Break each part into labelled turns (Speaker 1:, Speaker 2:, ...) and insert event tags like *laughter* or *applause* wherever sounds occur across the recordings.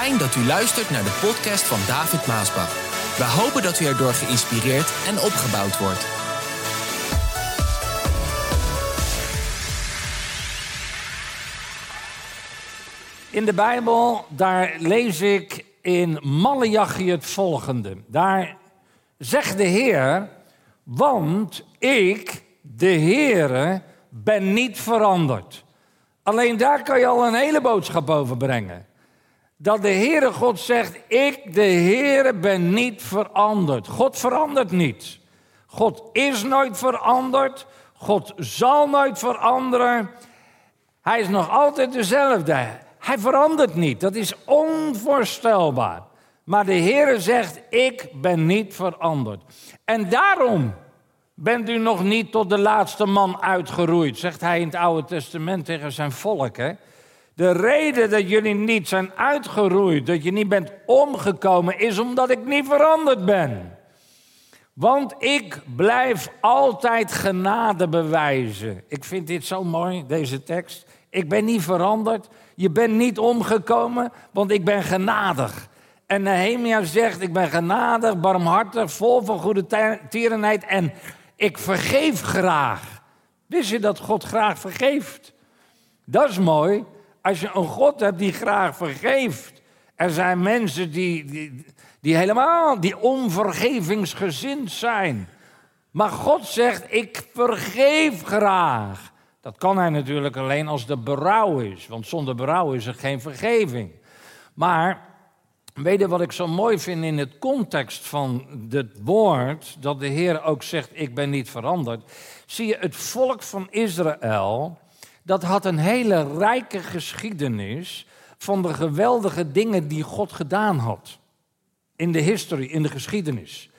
Speaker 1: Fijn dat u luistert naar de podcast van David Maasbach. We hopen dat u erdoor geïnspireerd en opgebouwd wordt.
Speaker 2: In de Bijbel, daar lees ik in Malachi het volgende. Daar zegt de Heer, want ik, de Heere, ben niet veranderd. Alleen daar kan je al een hele boodschap over brengen. Dat de Heere God zegt, ik, de Heere, ben niet veranderd. God verandert niet. God is nooit veranderd. God zal nooit veranderen. Hij is nog altijd dezelfde. Hij verandert niet. Dat is onvoorstelbaar. Maar de Heere zegt, ik ben niet veranderd. En daarom bent u nog niet tot de laatste man uitgeroeid, zegt hij in het Oude Testament tegen zijn volk. Hè? De reden dat jullie niet zijn uitgeroeid, dat je niet bent omgekomen, is omdat ik niet veranderd ben. Want ik blijf altijd genade bewijzen. Ik vind dit zo mooi, deze tekst. Ik ben niet veranderd. Je bent niet omgekomen, want ik ben genadig. En Nehemia zegt, ik ben genadig, barmhartig, vol van goede tierenheid en ik vergeef graag. Wist je dat God graag vergeeft? Dat is mooi. Als je een God hebt die graag vergeeft. Er zijn mensen die, die, helemaal, die onvergevingsgezind zijn. Maar God zegt, ik vergeef graag. Dat kan hij natuurlijk alleen als er berouw is. Want zonder berouw is er geen vergeving. Maar Weet je wat ik zo mooi vind in het context van dit woord, dat de Heer ook zegt, ik ben niet veranderd. Zie je, het volk van Israël, dat had een hele rijke geschiedenis van de geweldige dingen die God gedaan had. In de historie, in de geschiedenis.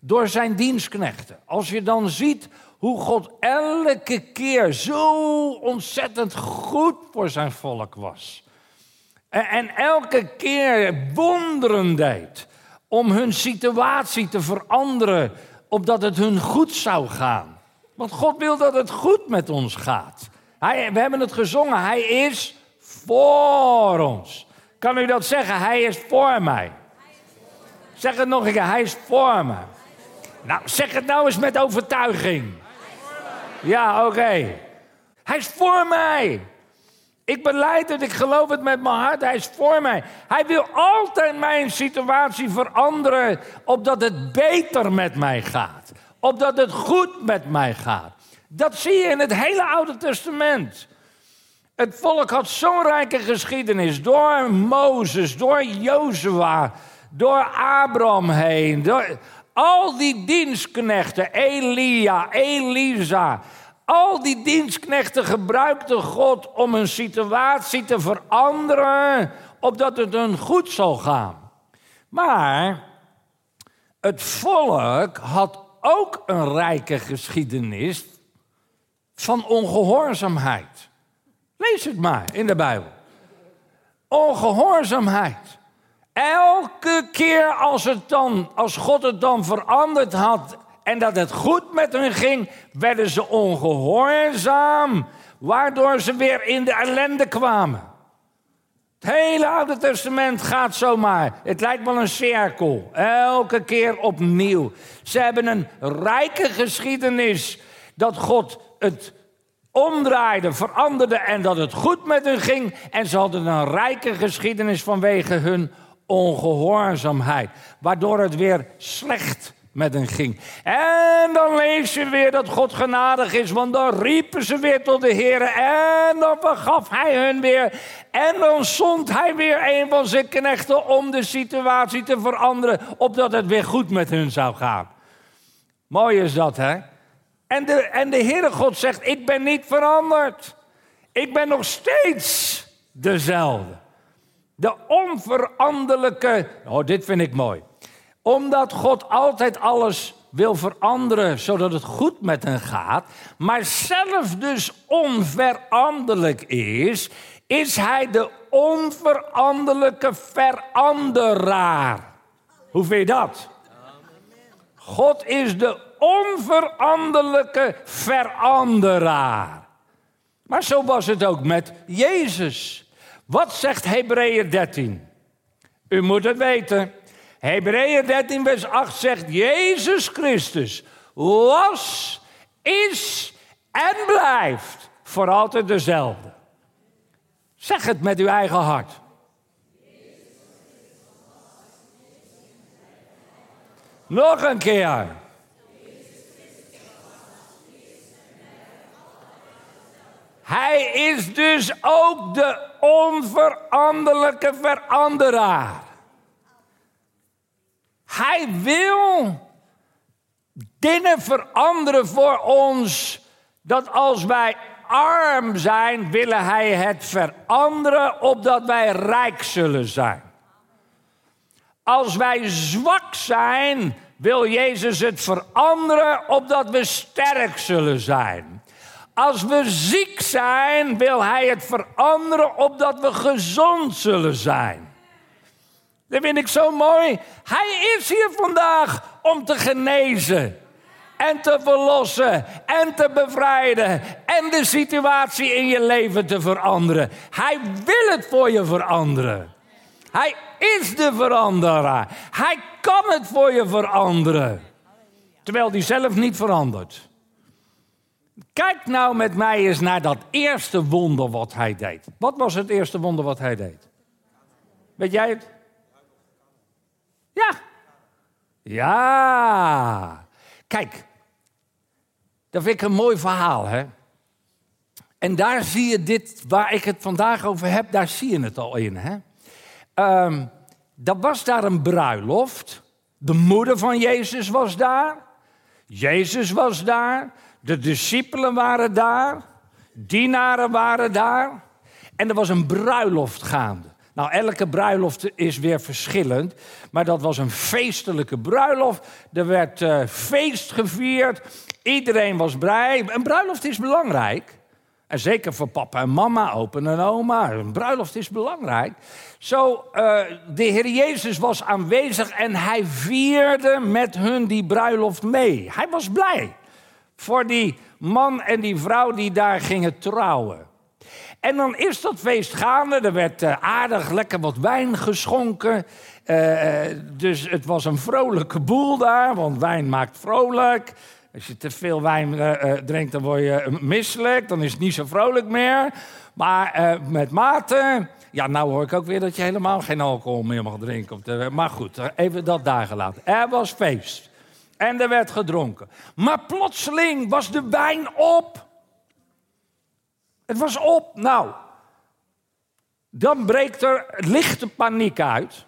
Speaker 2: Door zijn dienstknechten. Als je dan ziet hoe God elke keer zo ontzettend goed voor zijn volk was. En elke keer wonderen deed om hun situatie te veranderen, opdat het hun goed zou gaan. Want God wil dat het goed met ons gaat. Hij, we hebben het gezongen, Hij is voor ons. Kan u dat zeggen? Hij is voor mij. Zeg het nog een keer, Hij is voor mij. Nou, zeg het nou eens met overtuiging. Ja, oké. Hij is voor mij. Ik beleid het, ik geloof het met mijn hart. Hij is voor mij. Hij wil altijd mijn situatie veranderen, opdat het beter met mij gaat. Opdat het goed met mij gaat. Dat zie je in het hele Oude Testament. Het volk had zo'n rijke geschiedenis. Door Mozes, door Jozua, door Abraham heen. Door al die dienstknechten, Elia, Elisa. Al die dienstknechten gebruikten God om een situatie te veranderen, opdat het hun goed zal gaan. Maar het volk had ook een rijke geschiedenis van ongehoorzaamheid. Lees het maar in de Bijbel. Ongehoorzaamheid. Elke keer als, het dan, als God het dan veranderd had en dat het goed met hun ging, werden ze ongehoorzaam, waardoor ze weer in de ellende kwamen. Het hele Oude Testament gaat zomaar. Het lijkt wel een cirkel. Elke keer opnieuw. Ze hebben een rijke geschiedenis dat God het omdraaide, veranderde en dat het goed met hun ging. En ze hadden een rijke geschiedenis vanwege hun ongehoorzaamheid, waardoor het weer slecht met hen ging. En dan lees je weer dat God genadig is, want dan riepen ze weer tot de Heer en dan vergaf hij hun weer. En dan zond hij weer een van zijn knechten om de situatie te veranderen, opdat het weer goed met hun zou gaan. Mooi is dat, hè? En de, en de Heere God zegt, ik ben niet veranderd. Ik ben nog steeds dezelfde. De onveranderlijke, oh dit vind ik mooi omdat God altijd alles wil veranderen, zodat het goed met hen gaat, maar zelf dus onveranderlijk is, is hij de onveranderlijke veranderaar. Hoe vind je dat? God is de onveranderlijke veranderaar. Maar zo was het ook met Jezus. Wat zegt Hebreeën 13? U moet het weten. Hebreeën 13, vers 8 zegt: Jezus Christus was, is en blijft voor altijd dezelfde. Zeg het met uw eigen hart. Nog een keer. Hij is dus ook de onveranderlijke veranderaar. Hij wil dingen veranderen voor ons. Dat als wij arm zijn, willen hij het veranderen opdat wij rijk zullen zijn. Als wij zwak zijn, wil Jezus het veranderen opdat we sterk zullen zijn. Als we ziek zijn, wil Hij het veranderen opdat we gezond zullen zijn. Dat vind ik zo mooi. Hij is hier vandaag om te genezen. En te verlossen. En te bevrijden. En de situatie in je leven te veranderen. Hij wil het voor je veranderen. Hij is de veranderaar. Hij kan het voor je veranderen. Terwijl hij zelf niet verandert. Kijk nou met mij eens naar dat eerste wonder wat hij deed. Wat was het eerste wonder wat hij deed? Weet jij het? Ja. Ja. Kijk, dat vind ik een mooi verhaal, hè? En daar zie je dit, waar ik het vandaag over heb, daar zie je het al in, hè? Um, er was daar een bruiloft. De moeder van Jezus was daar. Jezus was daar. De discipelen waren daar. Dienaren waren daar. En er was een bruiloft gaande. Nou, elke bruiloft is weer verschillend. Maar dat was een feestelijke bruiloft. Er werd uh, feest gevierd. Iedereen was blij. Een bruiloft is belangrijk. En zeker voor papa en mama, opa en oma. Een bruiloft is belangrijk. Zo, uh, de Heer Jezus was aanwezig en hij vierde met hun die bruiloft mee. Hij was blij voor die man en die vrouw die daar gingen trouwen. En dan is dat feest gaande. Er werd uh, aardig lekker wat wijn geschonken. Uh, dus het was een vrolijke boel daar, want wijn maakt vrolijk. Als je te veel wijn drinkt, dan word je misselijk. Dan is het niet zo vrolijk meer. Maar met mate. Ja, nou hoor ik ook weer dat je helemaal geen alcohol meer mag drinken. Maar goed, even dat daar gelaten. Er was feest. En er werd gedronken. Maar plotseling was de wijn op. Het was op. Nou, dan breekt er lichte paniek uit.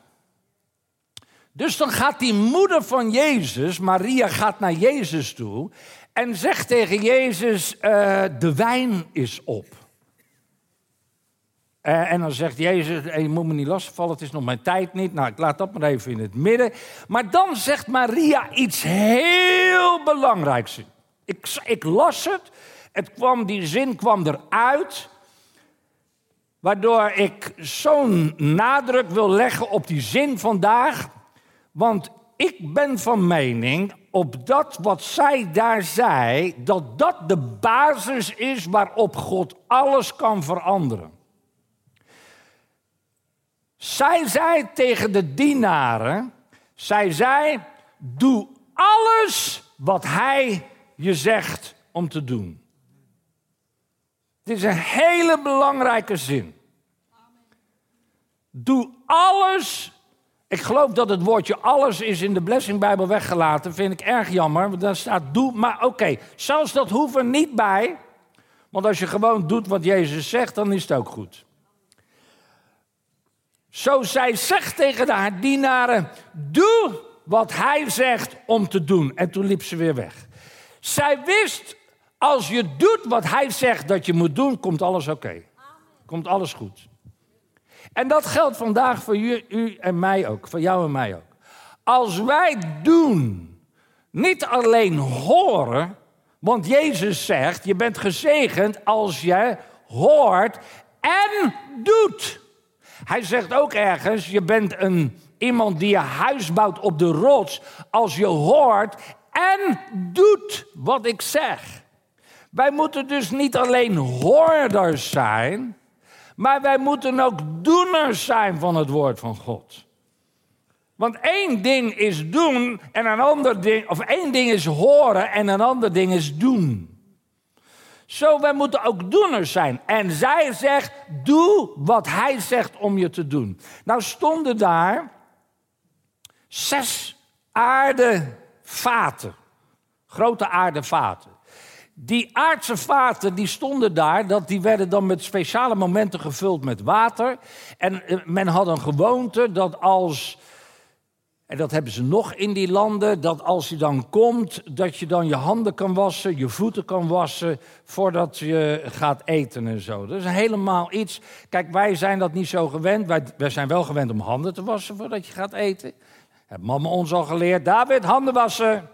Speaker 2: Dus dan gaat die moeder van Jezus, Maria, gaat naar Jezus toe en zegt tegen Jezus: uh, De wijn is op. Uh, en dan zegt Jezus: Je moet me niet lastigvallen, het is nog mijn tijd niet. Nou, ik laat dat maar even in het midden. Maar dan zegt Maria iets heel belangrijks. Ik, ik las het, het kwam, die zin kwam eruit. Waardoor ik zo'n nadruk wil leggen op die zin vandaag. Want ik ben van mening, op dat wat zij daar zei, dat dat de basis is waarop God alles kan veranderen. Zij zei tegen de dienaren, zij zei, doe alles wat hij je zegt om te doen. Dit is een hele belangrijke zin. Doe alles ik geloof dat het woordje alles is in de Blessingbijbel weggelaten. Vind ik erg jammer. Want daar staat doe. Maar oké, zelfs dat hoeft er niet bij. Want als je gewoon doet wat Jezus zegt, dan is het ook goed. Zo zij zegt tegen de haar dienaren: Doe wat hij zegt om te doen. En toen liep ze weer weg. Zij wist: Als je doet wat hij zegt dat je moet doen, komt alles oké. Komt alles goed. En dat geldt vandaag voor u, u en mij ook, voor jou en mij ook. Als wij doen, niet alleen horen, want Jezus zegt, je bent gezegend als je hoort en doet. Hij zegt ook ergens, je bent een, iemand die je huis bouwt op de rots als je hoort en doet wat ik zeg. Wij moeten dus niet alleen hoorders zijn, maar wij moeten ook doeners zijn van het woord van God. Want één ding is doen en een ander ding, of één ding is horen en een ander ding is doen. Zo, wij moeten ook doeners zijn. En zij zegt, doe wat hij zegt om je te doen. Nou stonden daar zes aardevaten. Grote aardevaten. Die aardse vaten die stonden daar, dat die werden dan met speciale momenten gevuld met water. En eh, men had een gewoonte dat als en dat hebben ze nog in die landen, dat als je dan komt, dat je dan je handen kan wassen, je voeten kan wassen, voordat je gaat eten en zo. Dat is helemaal iets. Kijk, wij zijn dat niet zo gewend. Wij, wij zijn wel gewend om handen te wassen voordat je gaat eten. Heeft mama ons al geleerd, David, handen wassen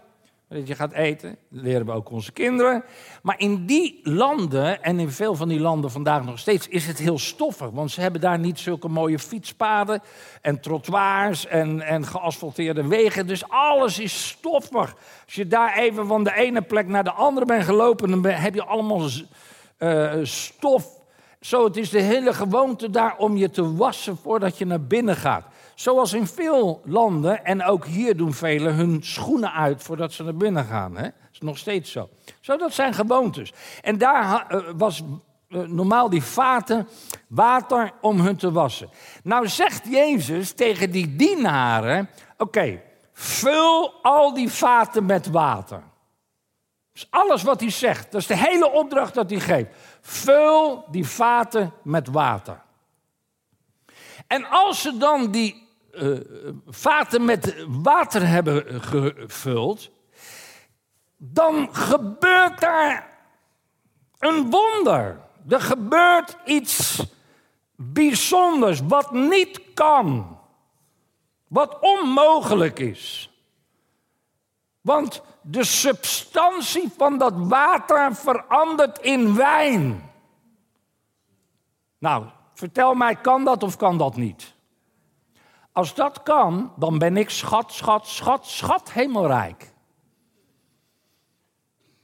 Speaker 2: dat je gaat eten. Dat leren we ook onze kinderen. Maar in die landen, en in veel van die landen vandaag nog steeds, is het heel stoffig. Want ze hebben daar niet zulke mooie fietspaden en trottoirs en, en geasfalteerde wegen. Dus alles is stoffig. Als je daar even van de ene plek naar de andere bent gelopen, dan heb je allemaal uh, stof. Zo, het is de hele gewoonte daar om je te wassen voordat je naar binnen gaat. Zoals in veel landen, en ook hier doen velen hun schoenen uit voordat ze naar binnen gaan. Hè? Dat is nog steeds zo. Zo, dat zijn gewoontes. En daar eh, was eh, normaal die vaten water om hun te wassen. Nou zegt Jezus tegen die dienaren: Oké, vul al die vaten met water. Dat is alles wat hij zegt. Dat is de hele opdracht dat hij geeft. Vul die vaten met water. En als ze dan die uh, vaten met water hebben gevuld, dan gebeurt daar een wonder. Er gebeurt iets bijzonders wat niet kan, wat onmogelijk is. Want de substantie van dat water verandert in wijn. Nou, vertel mij, kan dat of kan dat niet? Als dat kan, dan ben ik schat, schat, schat, schat hemelrijk.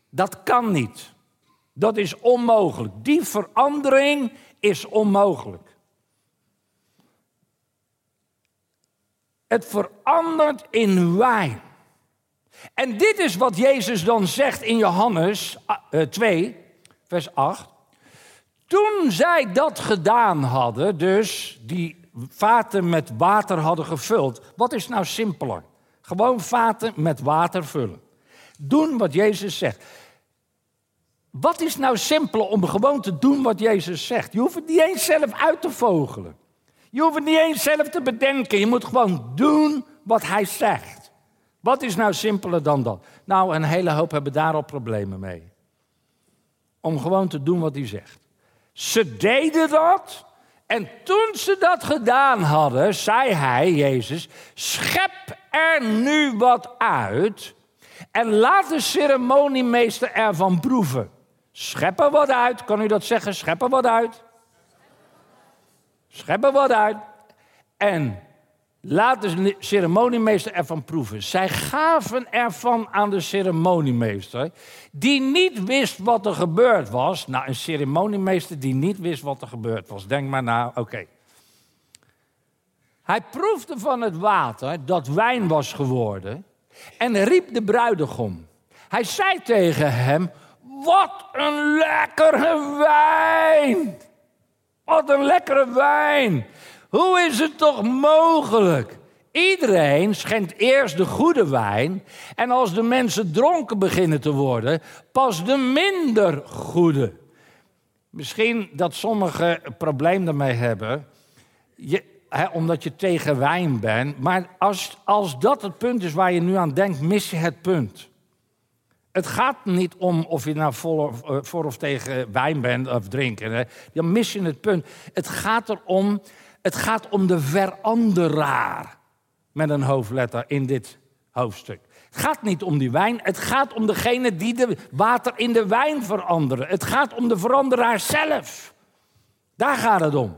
Speaker 2: Dat kan niet. Dat is onmogelijk. Die verandering is onmogelijk. Het verandert in wijn. En dit is wat Jezus dan zegt in Johannes 2, eh, vers 8. Toen zij dat gedaan hadden, dus die vaten met water hadden gevuld. Wat is nou simpeler? Gewoon vaten met water vullen. Doen wat Jezus zegt. Wat is nou simpeler om gewoon te doen wat Jezus zegt? Je hoeft het niet eens zelf uit te vogelen. Je hoeft het niet eens zelf te bedenken. Je moet gewoon doen wat hij zegt. Wat is nou simpeler dan dat? Nou, een hele hoop hebben daar al problemen mee. Om gewoon te doen wat hij zegt. Ze deden dat en toen ze dat gedaan hadden, zei hij, Jezus, schep er nu wat uit en laat de ceremoniemeester ervan proeven. Schep er wat uit, kan u dat zeggen? Schep er wat uit. Schep er wat uit. En Laat de ceremoniemeester ervan proeven. Zij gaven ervan aan de ceremoniemeester, die niet wist wat er gebeurd was. Nou, een ceremoniemeester die niet wist wat er gebeurd was. Denk maar na, oké. Hij proefde van het water dat wijn was geworden en riep de bruidegom. Hij zei tegen hem: Wat een lekkere wijn! Wat een lekkere wijn! Hoe is het toch mogelijk? Iedereen schenkt eerst de goede wijn. En als de mensen dronken beginnen te worden, pas de minder goede. Misschien dat sommigen een probleem daarmee hebben. Je, omdat je tegen wijn bent. Maar als, als dat het punt is waar je nu aan denkt, mis je het punt. Het gaat niet om of je nou voor of, eh, voor of tegen wijn bent of drinken. Dan mis je het punt. Het gaat erom het gaat om de veranderaar met een hoofdletter in dit hoofdstuk. Het gaat niet om die wijn, het gaat om degene die de water in de wijn veranderen. Het gaat om de veranderaar zelf. Daar gaat het om.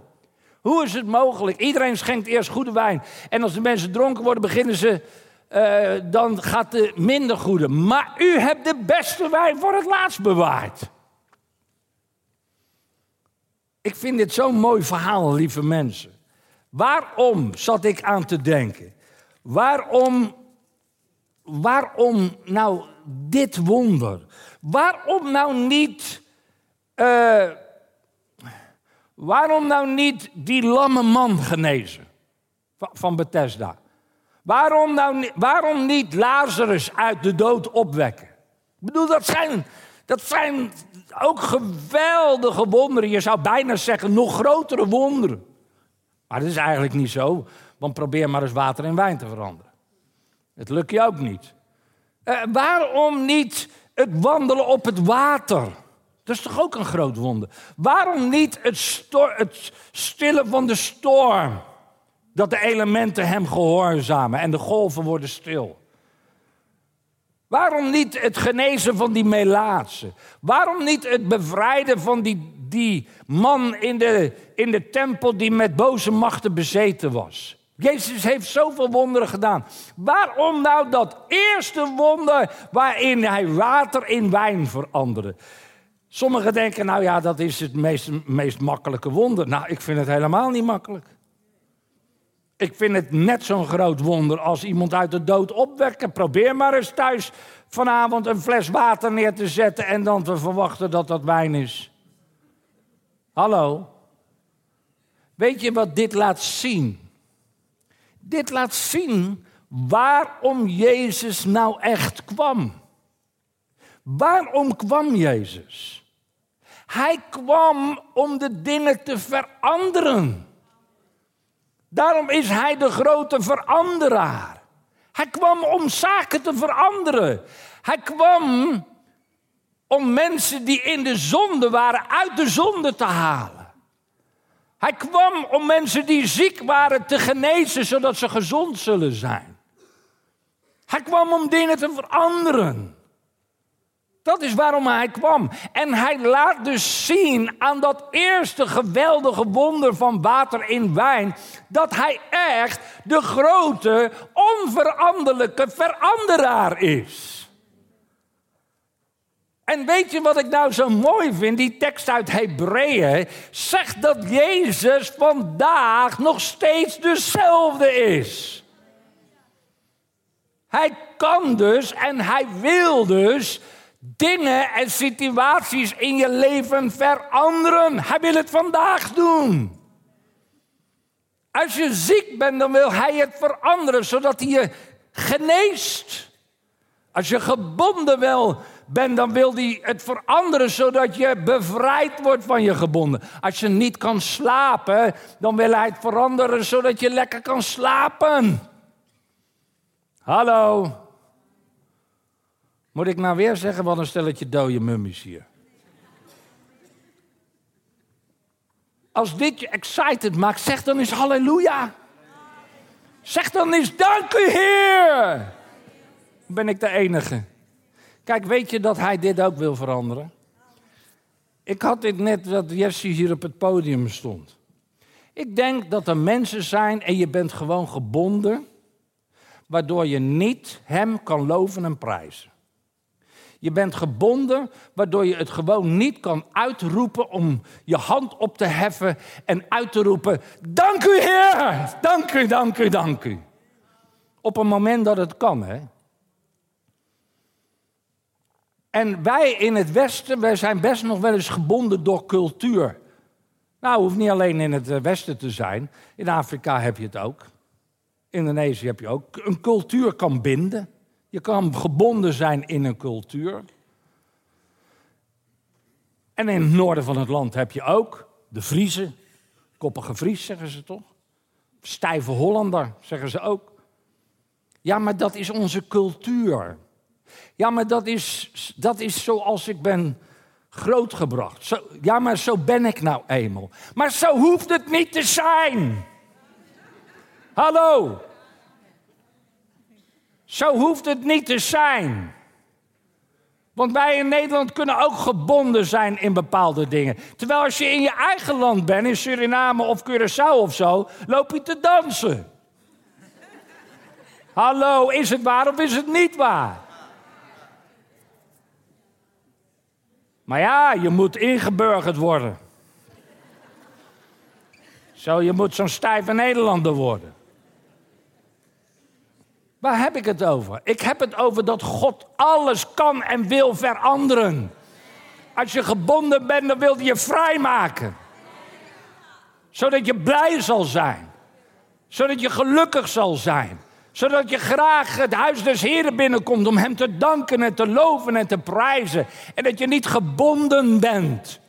Speaker 2: Hoe is het mogelijk? Iedereen schenkt eerst goede wijn. En als de mensen dronken worden, beginnen ze. Uh, dan gaat de minder goede. Maar u hebt de beste wijn voor het laatst bewaard. Ik vind dit zo'n mooi verhaal, lieve mensen. Waarom zat ik aan te denken? Waarom, waarom nou dit wonder? Waarom nou niet, uh, waarom nou niet die lamme man genezen van, van Bethesda? Waarom, nou, waarom niet Lazarus uit de dood opwekken? Ik bedoel, dat zijn, dat zijn ook geweldige wonderen. Je zou bijna zeggen, nog grotere wonderen. Maar dat is eigenlijk niet zo, want probeer maar eens water in wijn te veranderen. Het lukt je ook niet. Uh, waarom niet het wandelen op het water? Dat is toch ook een groot wonder? Waarom niet het, het stillen van de storm? Dat de elementen hem gehoorzamen en de golven worden stil. Waarom niet het genezen van die melaatse? Waarom niet het bevrijden van die, die man in de, in de tempel die met boze machten bezeten was? Jezus heeft zoveel wonderen gedaan. Waarom nou dat eerste wonder waarin hij water in wijn veranderde? Sommigen denken, nou ja, dat is het meest, meest makkelijke wonder. Nou, ik vind het helemaal niet makkelijk. Ik vind het net zo'n groot wonder als iemand uit de dood opwekken. Probeer maar eens thuis vanavond een fles water neer te zetten en dan te verwachten dat dat wijn is. Hallo? Weet je wat dit laat zien? Dit laat zien waarom Jezus nou echt kwam. Waarom kwam Jezus? Hij kwam om de dingen te veranderen. Daarom is hij de grote veranderaar. Hij kwam om zaken te veranderen. Hij kwam om mensen die in de zonde waren uit de zonde te halen. Hij kwam om mensen die ziek waren te genezen, zodat ze gezond zullen zijn. Hij kwam om dingen te veranderen. Dat is waarom hij kwam. En hij laat dus zien aan dat eerste geweldige wonder van water in wijn, dat hij echt de grote, onveranderlijke veranderaar is. En weet je wat ik nou zo mooi vind? Die tekst uit Hebreeën zegt dat Jezus vandaag nog steeds dezelfde is. Hij kan dus en hij wil dus dingen en situaties in je leven veranderen. Hij wil het vandaag doen. Als je ziek bent, dan wil hij het veranderen, zodat hij je geneest. Als je gebonden wel bent, dan wil hij het veranderen, zodat je bevrijd wordt van je gebonden. Als je niet kan slapen, dan wil hij het veranderen, zodat je lekker kan slapen. Hallo. Moet ik nou weer zeggen, wat een stelletje dode mummies hier. Als dit je excited maakt, zeg dan eens halleluja. Zeg dan eens dank u Heer. Ben ik de enige? Kijk, weet je dat hij dit ook wil veranderen? Ik had dit net dat Jesse hier op het podium stond. Ik denk dat er mensen zijn en je bent gewoon gebonden, waardoor je niet hem kan loven en prijzen. Je bent gebonden, waardoor je het gewoon niet kan uitroepen om je hand op te heffen en uit te roepen: Dank u, Heer! Dank u, dank u, dank u. Op een moment dat het kan, hè? En wij in het Westen, wij zijn best nog wel eens gebonden door cultuur. Nou, hoeft niet alleen in het eh, Westen te zijn. In Afrika heb je het ook. In Indonesië heb je ook. Een cultuur kan binden. Je kan gebonden zijn in een cultuur. En in het noorden van het land heb je ook de Vriezen. Koppige Fries zeggen ze toch? Stijve Hollander zeggen ze ook. Ja, maar dat is onze cultuur. Ja, maar dat is, dat is zoals ik ben grootgebracht. Zo, ja, maar zo ben ik nou eenmaal. Maar zo hoeft het niet te zijn. Hallo. Zo hoeft het niet te zijn. Want wij in Nederland kunnen ook gebonden zijn in bepaalde dingen. Terwijl als je in je eigen land bent, in Suriname of Curaçao of zo, loop je te dansen. Hallo, is het waar of is het niet waar? Maar ja, je moet ingeburgerd worden. Zo, je moet zo'n stijve Nederlander worden. Waar heb ik het over? Ik heb het over dat God alles kan en wil veranderen. Als je gebonden bent, dan wil hij je vrijmaken. Zodat je blij zal zijn. Zodat je gelukkig zal zijn. Zodat je graag het huis des Heren binnenkomt om hem te danken en te loven en te prijzen. En dat je niet gebonden bent.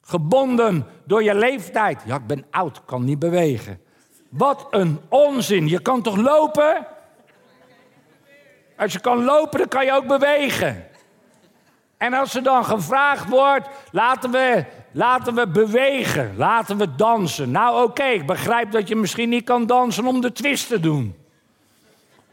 Speaker 2: Gebonden door je leeftijd. Ja, ik ben oud, kan niet bewegen. Wat een onzin. Je kan toch lopen? Als je kan lopen, dan kan je ook bewegen. En als er dan gevraagd wordt, laten we, laten we bewegen, laten we dansen. Nou oké, ik begrijp dat je misschien niet kan dansen om de twist te doen.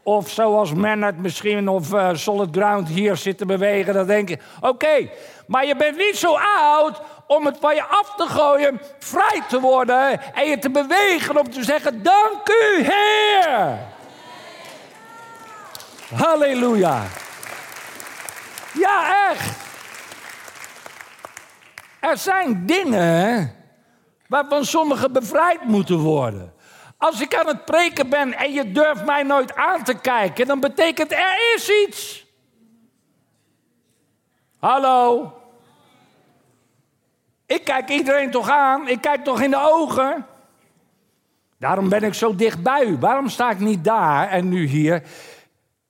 Speaker 2: Of zoals men het misschien, of uh, Solid Ground hier zit te bewegen, dan denk je, oké, maar je bent niet zo oud om het van je af te gooien, vrij te worden en je te bewegen om te zeggen, dank u Heer. Halleluja. Ja, echt. Er zijn dingen waarvan sommigen bevrijd moeten worden. Als ik aan het preken ben en je durft mij nooit aan te kijken, dan betekent er is iets. Hallo? Ik kijk iedereen toch aan, ik kijk toch in de ogen. Daarom ben ik zo dicht bij u. Waarom sta ik niet daar en nu hier?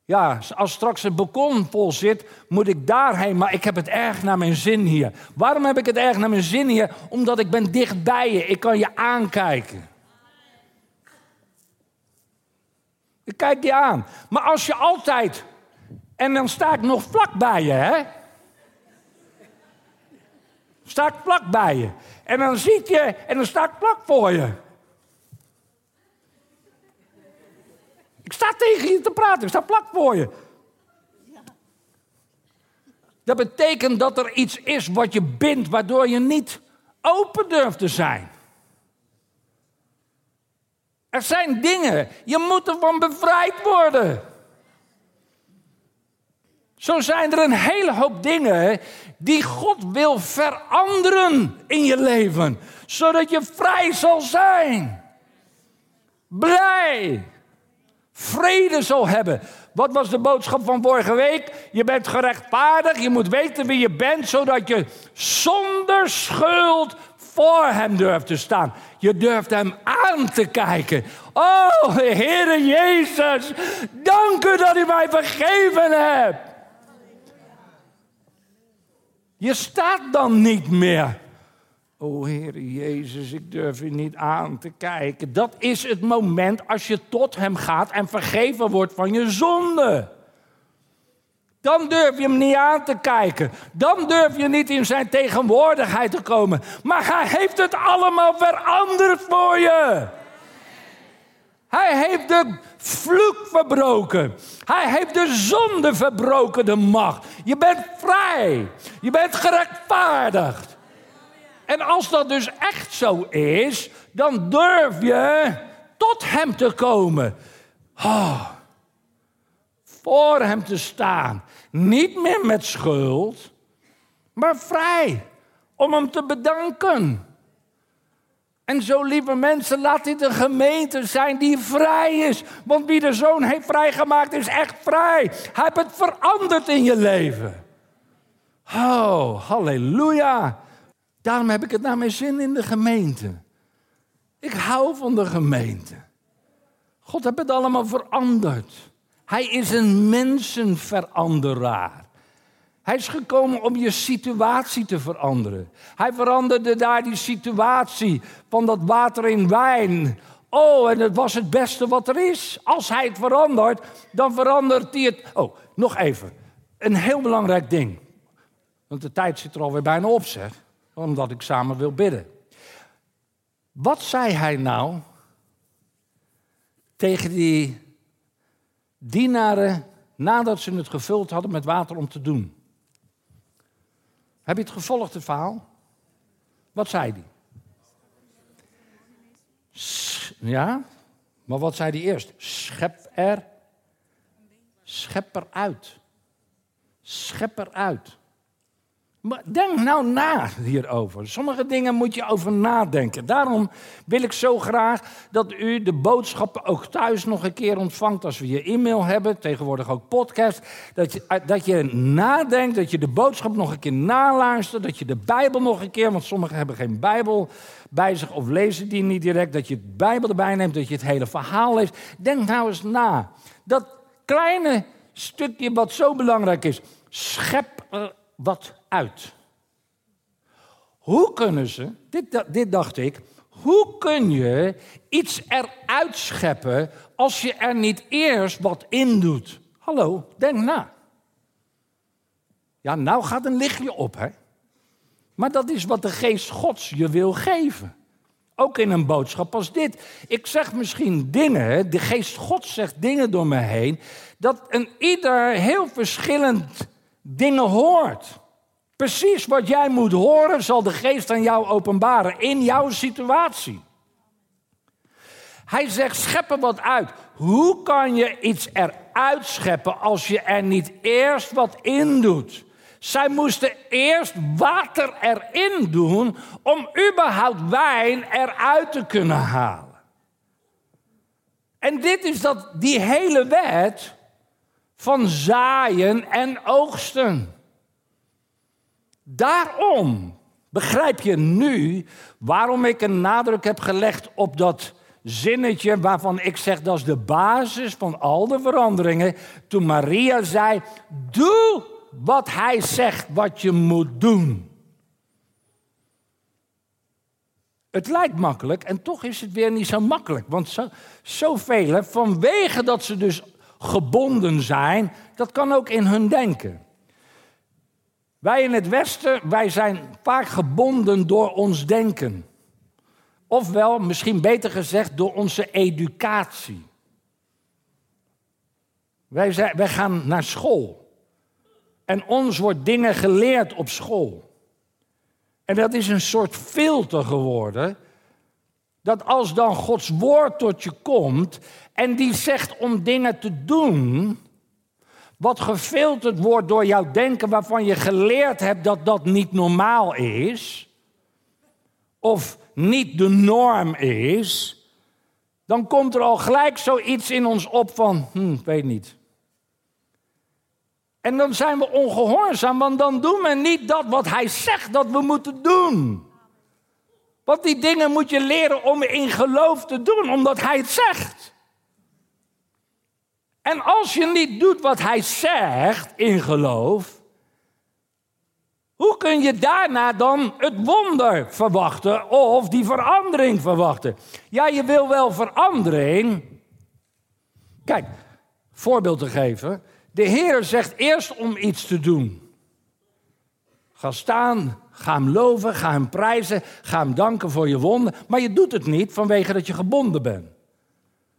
Speaker 2: Ja, als straks het balkon vol zit, moet ik daarheen. Maar ik heb het erg naar mijn zin hier. Waarom heb ik het erg naar mijn zin hier? Omdat ik ben dicht bij je. Ik kan je aankijken. Ik kijk je aan. Maar als je altijd. En dan sta ik nog vlak bij je, hè? Sta ik vlak bij je. En dan ziet je. En dan sta ik vlak voor je. Ik sta tegen je te praten, ik sta plak voor je. Dat betekent dat er iets is wat je bindt, waardoor je niet open durft te zijn. Er zijn dingen, je moet ervan bevrijd worden. Zo zijn er een hele hoop dingen die God wil veranderen in je leven, zodat je vrij zal zijn. Blij vrede zal hebben. Wat was de boodschap van vorige week? Je bent gerechtvaardigd, je moet weten wie je bent, zodat je zonder schuld voor hem durft te staan. Je durft hem aan te kijken. Oh, Heere Jezus, dank u dat u mij vergeven hebt. Je staat dan niet meer O Heer Jezus, ik durf u niet aan te kijken. Dat is het moment als je tot Hem gaat en vergeven wordt van je zonde. Dan durf je Hem niet aan te kijken. Dan durf je niet in Zijn tegenwoordigheid te komen. Maar Hij heeft het allemaal veranderd voor je. Hij heeft de vloek verbroken. Hij heeft de zonde verbroken, de macht. Je bent vrij. Je bent gerechtvaardigd. En als dat dus echt zo is, dan durf je tot Hem te komen. Oh, voor Hem te staan. Niet meer met schuld, maar vrij. Om Hem te bedanken. En zo, lieve mensen, laat dit een gemeente zijn die vrij is. Want wie de zoon heeft vrijgemaakt, is echt vrij. Hij heeft het veranderd in je leven. Oh, halleluja. Daarom heb ik het naar mijn zin in de gemeente. Ik hou van de gemeente. God heeft het allemaal veranderd. Hij is een mensenveranderaar. Hij is gekomen om je situatie te veranderen. Hij veranderde daar die situatie van dat water in wijn. Oh, en het was het beste wat er is. Als hij het verandert, dan verandert hij het. Oh, nog even. Een heel belangrijk ding. Want de tijd zit er alweer bijna op, zeg omdat ik samen wil bidden. Wat zei hij nou tegen die dienaren nadat ze het gevuld hadden met water om te doen? Heb je het gevolgd, het verhaal? Wat zei hij? Ja, maar wat zei hij eerst? Schep er, schep er uit. Schep er uit. Maar denk nou na hierover. Sommige dingen moet je over nadenken. Daarom wil ik zo graag dat u de boodschappen ook thuis nog een keer ontvangt. Als we je e-mail hebben, tegenwoordig ook podcast. Dat je, eh, dat je nadenkt, dat je de boodschap nog een keer naluistert. Dat je de Bijbel nog een keer, want sommigen hebben geen Bijbel bij zich of lezen die niet direct. Dat je het Bijbel erbij neemt, dat je het hele verhaal leest. Denk nou eens na. Dat kleine stukje wat zo belangrijk is. Schep wat uit. Hoe kunnen ze, dit, dit dacht ik, hoe kun je iets eruit scheppen als je er niet eerst wat in doet? Hallo, denk na. Ja, nou gaat een lichtje op, hè? Maar dat is wat de geest Gods je wil geven. Ook in een boodschap als dit. Ik zeg misschien dingen, de geest Gods zegt dingen door me heen, dat een ieder heel verschillend dingen hoort. Precies wat jij moet horen, zal de geest aan jou openbaren in jouw situatie. Hij zegt: schep er wat uit. Hoe kan je iets eruit scheppen als je er niet eerst wat in doet? Zij moesten eerst water erin doen om überhaupt wijn eruit te kunnen halen. En dit is dat, die hele wet van zaaien en oogsten. Daarom begrijp je nu waarom ik een nadruk heb gelegd op dat zinnetje waarvan ik zeg dat is de basis van al de veranderingen. Toen Maria zei: Doe wat hij zegt wat je moet doen. Het lijkt makkelijk en toch is het weer niet zo makkelijk. Want zo, zoveel, vanwege dat ze dus gebonden zijn, dat kan ook in hun denken. Wij in het Westen, wij zijn vaak gebonden door ons denken. Ofwel, misschien beter gezegd, door onze educatie. Wij, zijn, wij gaan naar school. En ons wordt dingen geleerd op school. En dat is een soort filter geworden. Dat als dan Gods woord tot je komt en die zegt om dingen te doen, wat gefilterd wordt door jouw denken waarvan je geleerd hebt dat dat niet normaal is, of niet de norm is, dan komt er al gelijk zoiets in ons op van, hm, weet niet. En dan zijn we ongehoorzaam, want dan doen we niet dat wat hij zegt dat we moeten doen. Want die dingen moet je leren om in geloof te doen, omdat hij het zegt. En als je niet doet wat hij zegt in geloof, hoe kun je daarna dan het wonder verwachten of die verandering verwachten? Ja, je wil wel verandering. Kijk, voorbeeld te geven. De Heer zegt eerst om iets te doen. Ga staan, ga hem loven, ga hem prijzen, ga hem danken voor je wonden. Maar je doet het niet vanwege dat je gebonden bent.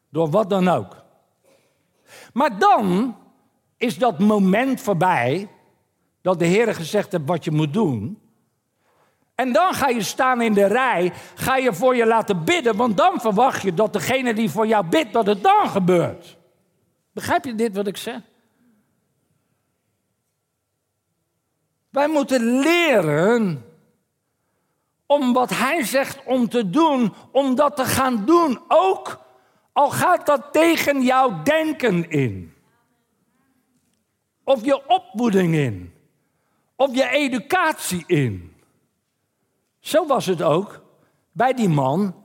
Speaker 2: Door wat dan ook. Maar dan is dat moment voorbij dat de Heer gezegd heeft wat je moet doen. En dan ga je staan in de rij, ga je voor je laten bidden, want dan verwacht je dat degene die voor jou bidt, dat het dan gebeurt. Begrijp je dit wat ik zeg? Wij moeten leren om wat Hij zegt om te doen, om dat te gaan doen. Ook al gaat dat tegen jouw denken in. Of je opvoeding in. Of je educatie in. Zo was het ook bij die man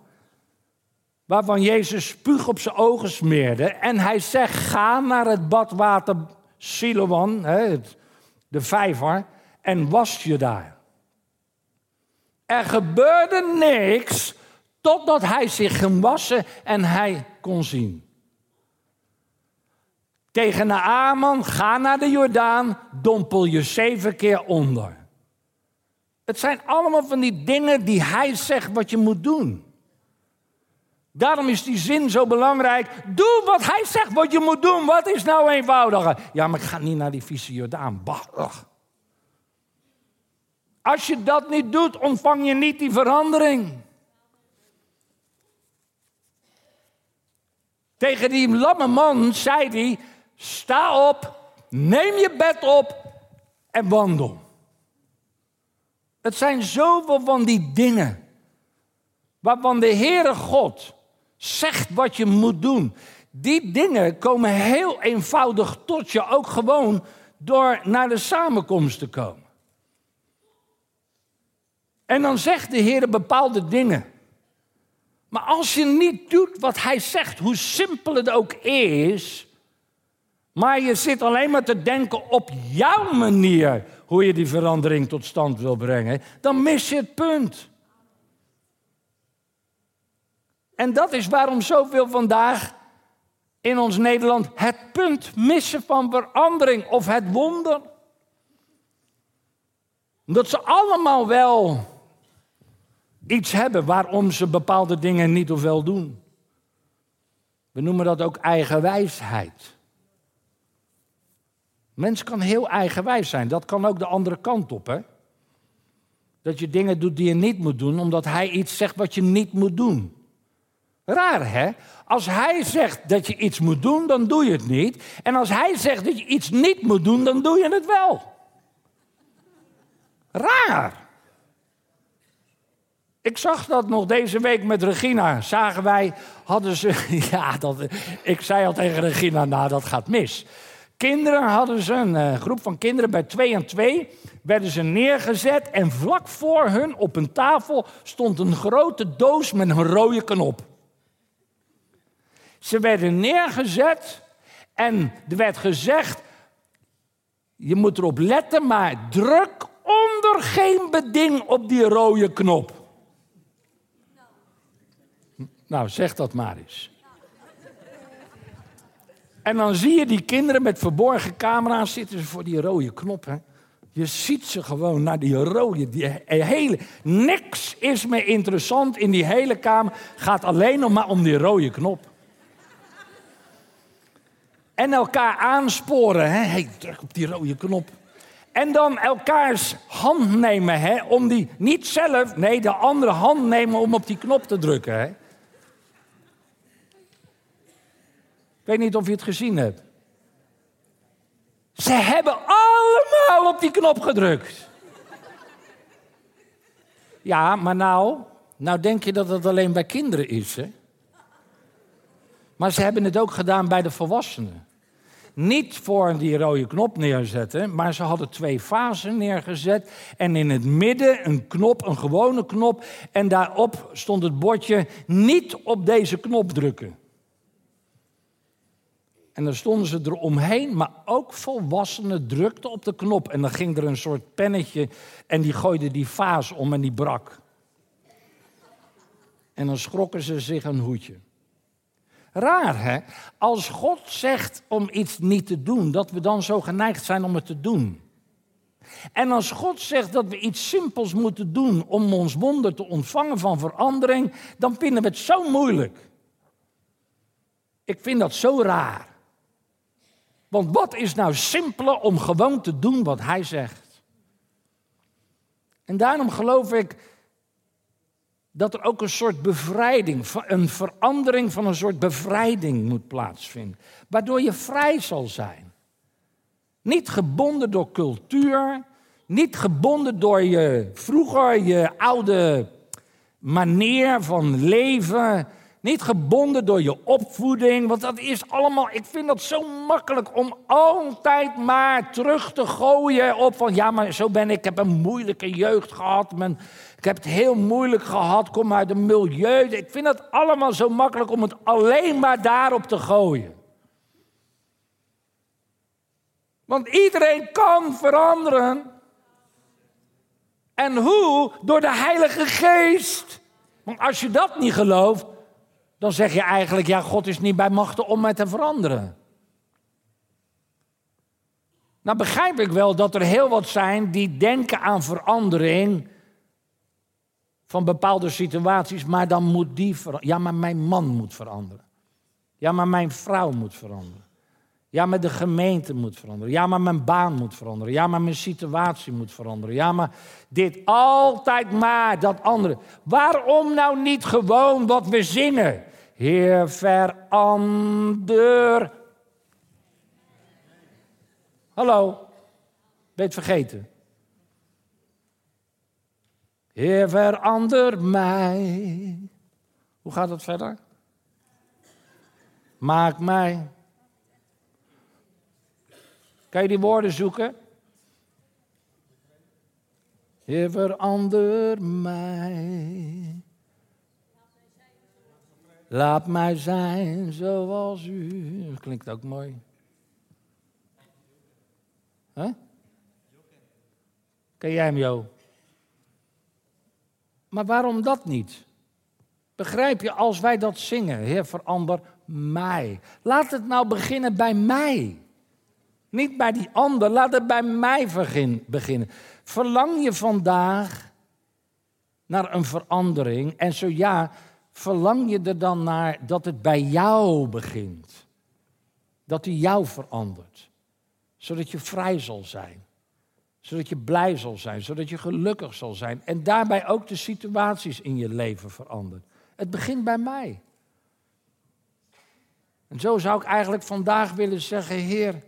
Speaker 2: waarvan Jezus spuug op zijn ogen smeerde. En hij zegt, ga naar het badwater Siloam, de vijver, en was je daar. Er gebeurde niks totdat hij zich ging wassen en hij kon zien. Tegen Naaman, ga naar de Jordaan, dompel je zeven keer onder. Het zijn allemaal van die dingen die hij zegt wat je moet doen. Daarom is die zin zo belangrijk. Doe wat hij zegt wat je moet doen. Wat is nou eenvoudiger? Ja, maar ik ga niet naar die vieze Jordaan. Bah, Als je dat niet doet, ontvang je niet die verandering. Tegen die lamme man zei hij: Sta op, neem je bed op en wandel. Het zijn zoveel van die dingen waarvan de Heere God zegt wat je moet doen. Die dingen komen heel eenvoudig tot je, ook gewoon door naar de samenkomst te komen. En dan zegt de Heer bepaalde dingen. Maar als je niet doet wat Hij zegt, hoe simpel het ook is, maar je zit alleen maar te denken op jouw manier hoe je die verandering tot stand wil brengen, dan mis je het punt. En dat is waarom zoveel vandaag in ons Nederland het punt missen van verandering of het wonder. Dat ze allemaal wel iets hebben waarom ze bepaalde dingen niet of wel doen. We noemen dat ook eigenwijsheid. Mens kan heel eigenwijs zijn. Dat kan ook de andere kant op, hè? Dat je dingen doet die je niet moet doen, omdat hij iets zegt wat je niet moet doen. Raar, hè? Als hij zegt dat je iets moet doen, dan doe je het niet. En als hij zegt dat je iets niet moet doen, dan doe je het wel. Raar. Ik zag dat nog deze week met Regina. Zagen wij, hadden ze. *laughs* Ja, dat, ik zei al tegen Regina: Nou, dat gaat mis. Kinderen hadden ze, een uh, groep van kinderen bij twee en twee, werden ze neergezet. En vlak voor hun op een tafel stond een grote doos met een rode knop. Ze werden neergezet en er werd gezegd: Je moet erop letten, maar druk onder geen beding op die rode knop. Nou, zeg dat maar eens. En dan zie je die kinderen met verborgen camera's zitten voor die rode knop. Hè? Je ziet ze gewoon naar die rode. Die hele, niks is meer interessant in die hele kamer. Gaat alleen nog maar om die rode knop. En elkaar aansporen. Hè? Hey, druk op die rode knop. En dan elkaars hand nemen. Hè? Om die, niet zelf, nee, de andere hand nemen om op die knop te drukken. Hè? Weet niet of je het gezien hebt. Ze hebben allemaal op die knop gedrukt. Ja, maar nou, nou denk je dat het alleen bij kinderen is, hè? Maar ze hebben het ook gedaan bij de volwassenen. Niet voor die rode knop neerzetten, maar ze hadden twee fasen neergezet. En in het midden een knop, een gewone knop. En daarop stond het bordje: niet op deze knop drukken. En dan stonden ze eromheen, maar ook volwassenen drukten op de knop. En dan ging er een soort pennetje en die gooide die vaas om en die brak. En dan schrokken ze zich een hoedje. Raar hè? Als God zegt om iets niet te doen, dat we dan zo geneigd zijn om het te doen. En als God zegt dat we iets simpels moeten doen om ons wonder te ontvangen van verandering, dan vinden we het zo moeilijk. Ik vind dat zo raar. Want wat is nou simpeler om gewoon te doen wat hij zegt? En daarom geloof ik dat er ook een soort bevrijding, een verandering van een soort bevrijding moet plaatsvinden. Waardoor je vrij zal zijn. Niet gebonden door cultuur, niet gebonden door je vroeger, je oude manier van leven, niet gebonden door je opvoeding, want dat is allemaal, ik vind dat zo makkelijk om altijd maar terug te gooien op van ja, maar zo ben ik, ik heb een moeilijke jeugd gehad, ik heb het heel moeilijk gehad, kom uit een milieu. Ik vind het allemaal zo makkelijk om het alleen maar daarop te gooien. Want iedereen kan veranderen. En hoe? Door de Heilige Geest. Want als je dat niet gelooft, dan zeg je eigenlijk, ja, God is niet bij machten om mij te veranderen. Nou begrijp ik wel dat er heel wat zijn die denken aan verandering van bepaalde situaties, maar dan moet die. Ja, maar mijn man moet veranderen. Ja, maar mijn vrouw moet veranderen. Ja, maar de gemeente moet veranderen. Ja, maar mijn baan moet veranderen. Ja, maar mijn situatie moet veranderen. Ja, maar dit altijd maar dat andere. Waarom nou niet gewoon wat we zingen? Heer, verander. Hallo, ben vergeten? Heer, verander mij. Hoe gaat het verder? Maak mij. Kan je die woorden zoeken? Heer, verander mij. Laat mij zijn zoals u. Klinkt ook mooi. Huh? Ken jij hem, Jo? Maar waarom dat niet? Begrijp je, als wij dat zingen, Heer, verander mij. Laat het nou beginnen bij mij. Niet bij die ander, laat het bij mij beginnen. Verlang je vandaag naar een verandering? En zo ja, verlang je er dan naar dat het bij jou begint? Dat hij jou verandert, zodat je vrij zal zijn, zodat je blij zal zijn, zodat je gelukkig zal zijn en daarbij ook de situaties in je leven verandert. Het begint bij mij. En zo zou ik eigenlijk vandaag willen zeggen, Heer,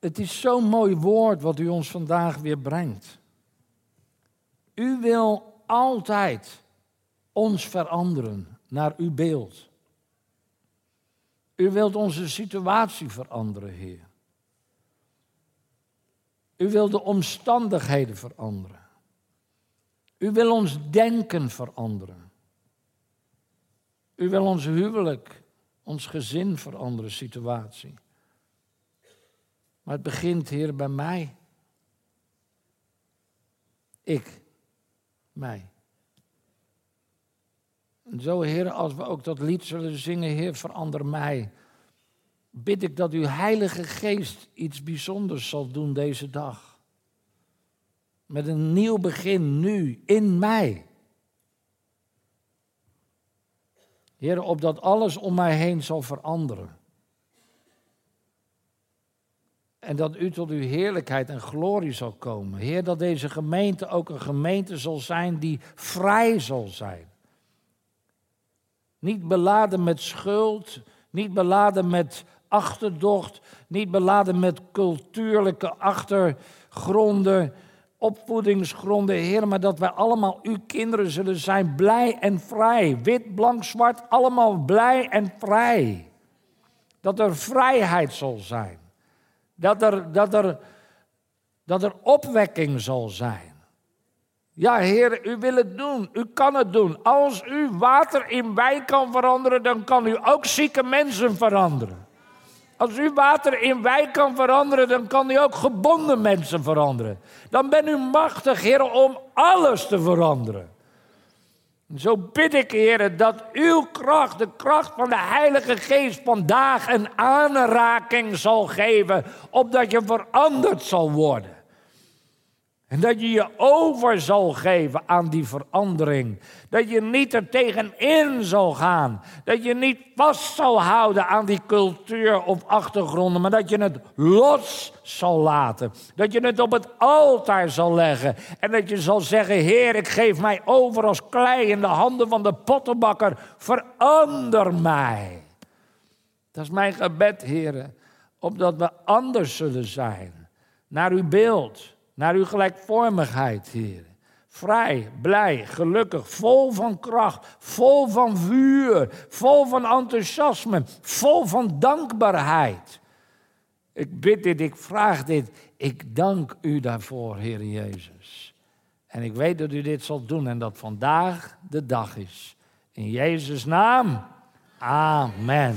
Speaker 2: het is zo'n mooi woord wat u ons vandaag weer brengt. U wil altijd ons veranderen naar uw beeld. U wilt onze situatie veranderen, Heer. U wilt de omstandigheden veranderen. U wil ons denken veranderen. U wil ons huwelijk, ons gezin veranderen, situatie. Maar het begint, Heer, bij mij. Ik, mij. En zo, Heer, als we ook dat lied zullen zingen, Heer, verander mij. Bid ik dat uw Heilige Geest iets bijzonders zal doen deze dag. Met een nieuw begin nu, in mij. Heer, opdat alles om mij heen zal veranderen. En dat u tot uw heerlijkheid en glorie zal komen. Heer, dat deze gemeente ook een gemeente zal zijn die vrij zal zijn. Niet beladen met schuld, niet beladen met achterdocht, niet beladen met cultuurlijke achtergronden, opvoedingsgronden, Heer, maar dat wij allemaal uw kinderen zullen zijn, blij en vrij. Wit, blank, zwart, allemaal blij en vrij. Dat er vrijheid zal zijn. Dat er, dat er, dat er opwekking zal zijn. Ja, Heer, u wil het doen. U kan het doen. Als u water in wijn kan veranderen, dan kan u ook zieke mensen veranderen. Als u water in wijn kan veranderen, dan kan u ook gebonden mensen veranderen. Dan bent u machtig, Heer, om alles te veranderen. Zo bid ik, Heer, dat uw kracht, de kracht van de Heilige Geest, vandaag een aanraking zal geven, opdat je veranderd zal worden. En dat je je over zal geven aan die verandering. Dat je niet er tegenin zal gaan. Dat je niet vast zal houden aan die cultuur of achtergronden. Maar dat je het los zal laten. Dat je het op het altaar zal leggen. En dat je zal zeggen: Heer, ik geef mij over als klei in de handen van de pottenbakker. Verander mij. Dat is mijn gebed, Heer. Opdat we anders zullen zijn. Naar uw beeld naar uw gelijkvormigheid, Heer. Vrij, blij, gelukkig, vol van kracht, vol van vuur, vol van enthousiasme, vol van dankbaarheid. Ik bid dit, ik vraag dit, ik dank u daarvoor, Heer Jezus. En ik weet dat u dit zal doen en dat vandaag de dag is. In Jezus' naam, amen.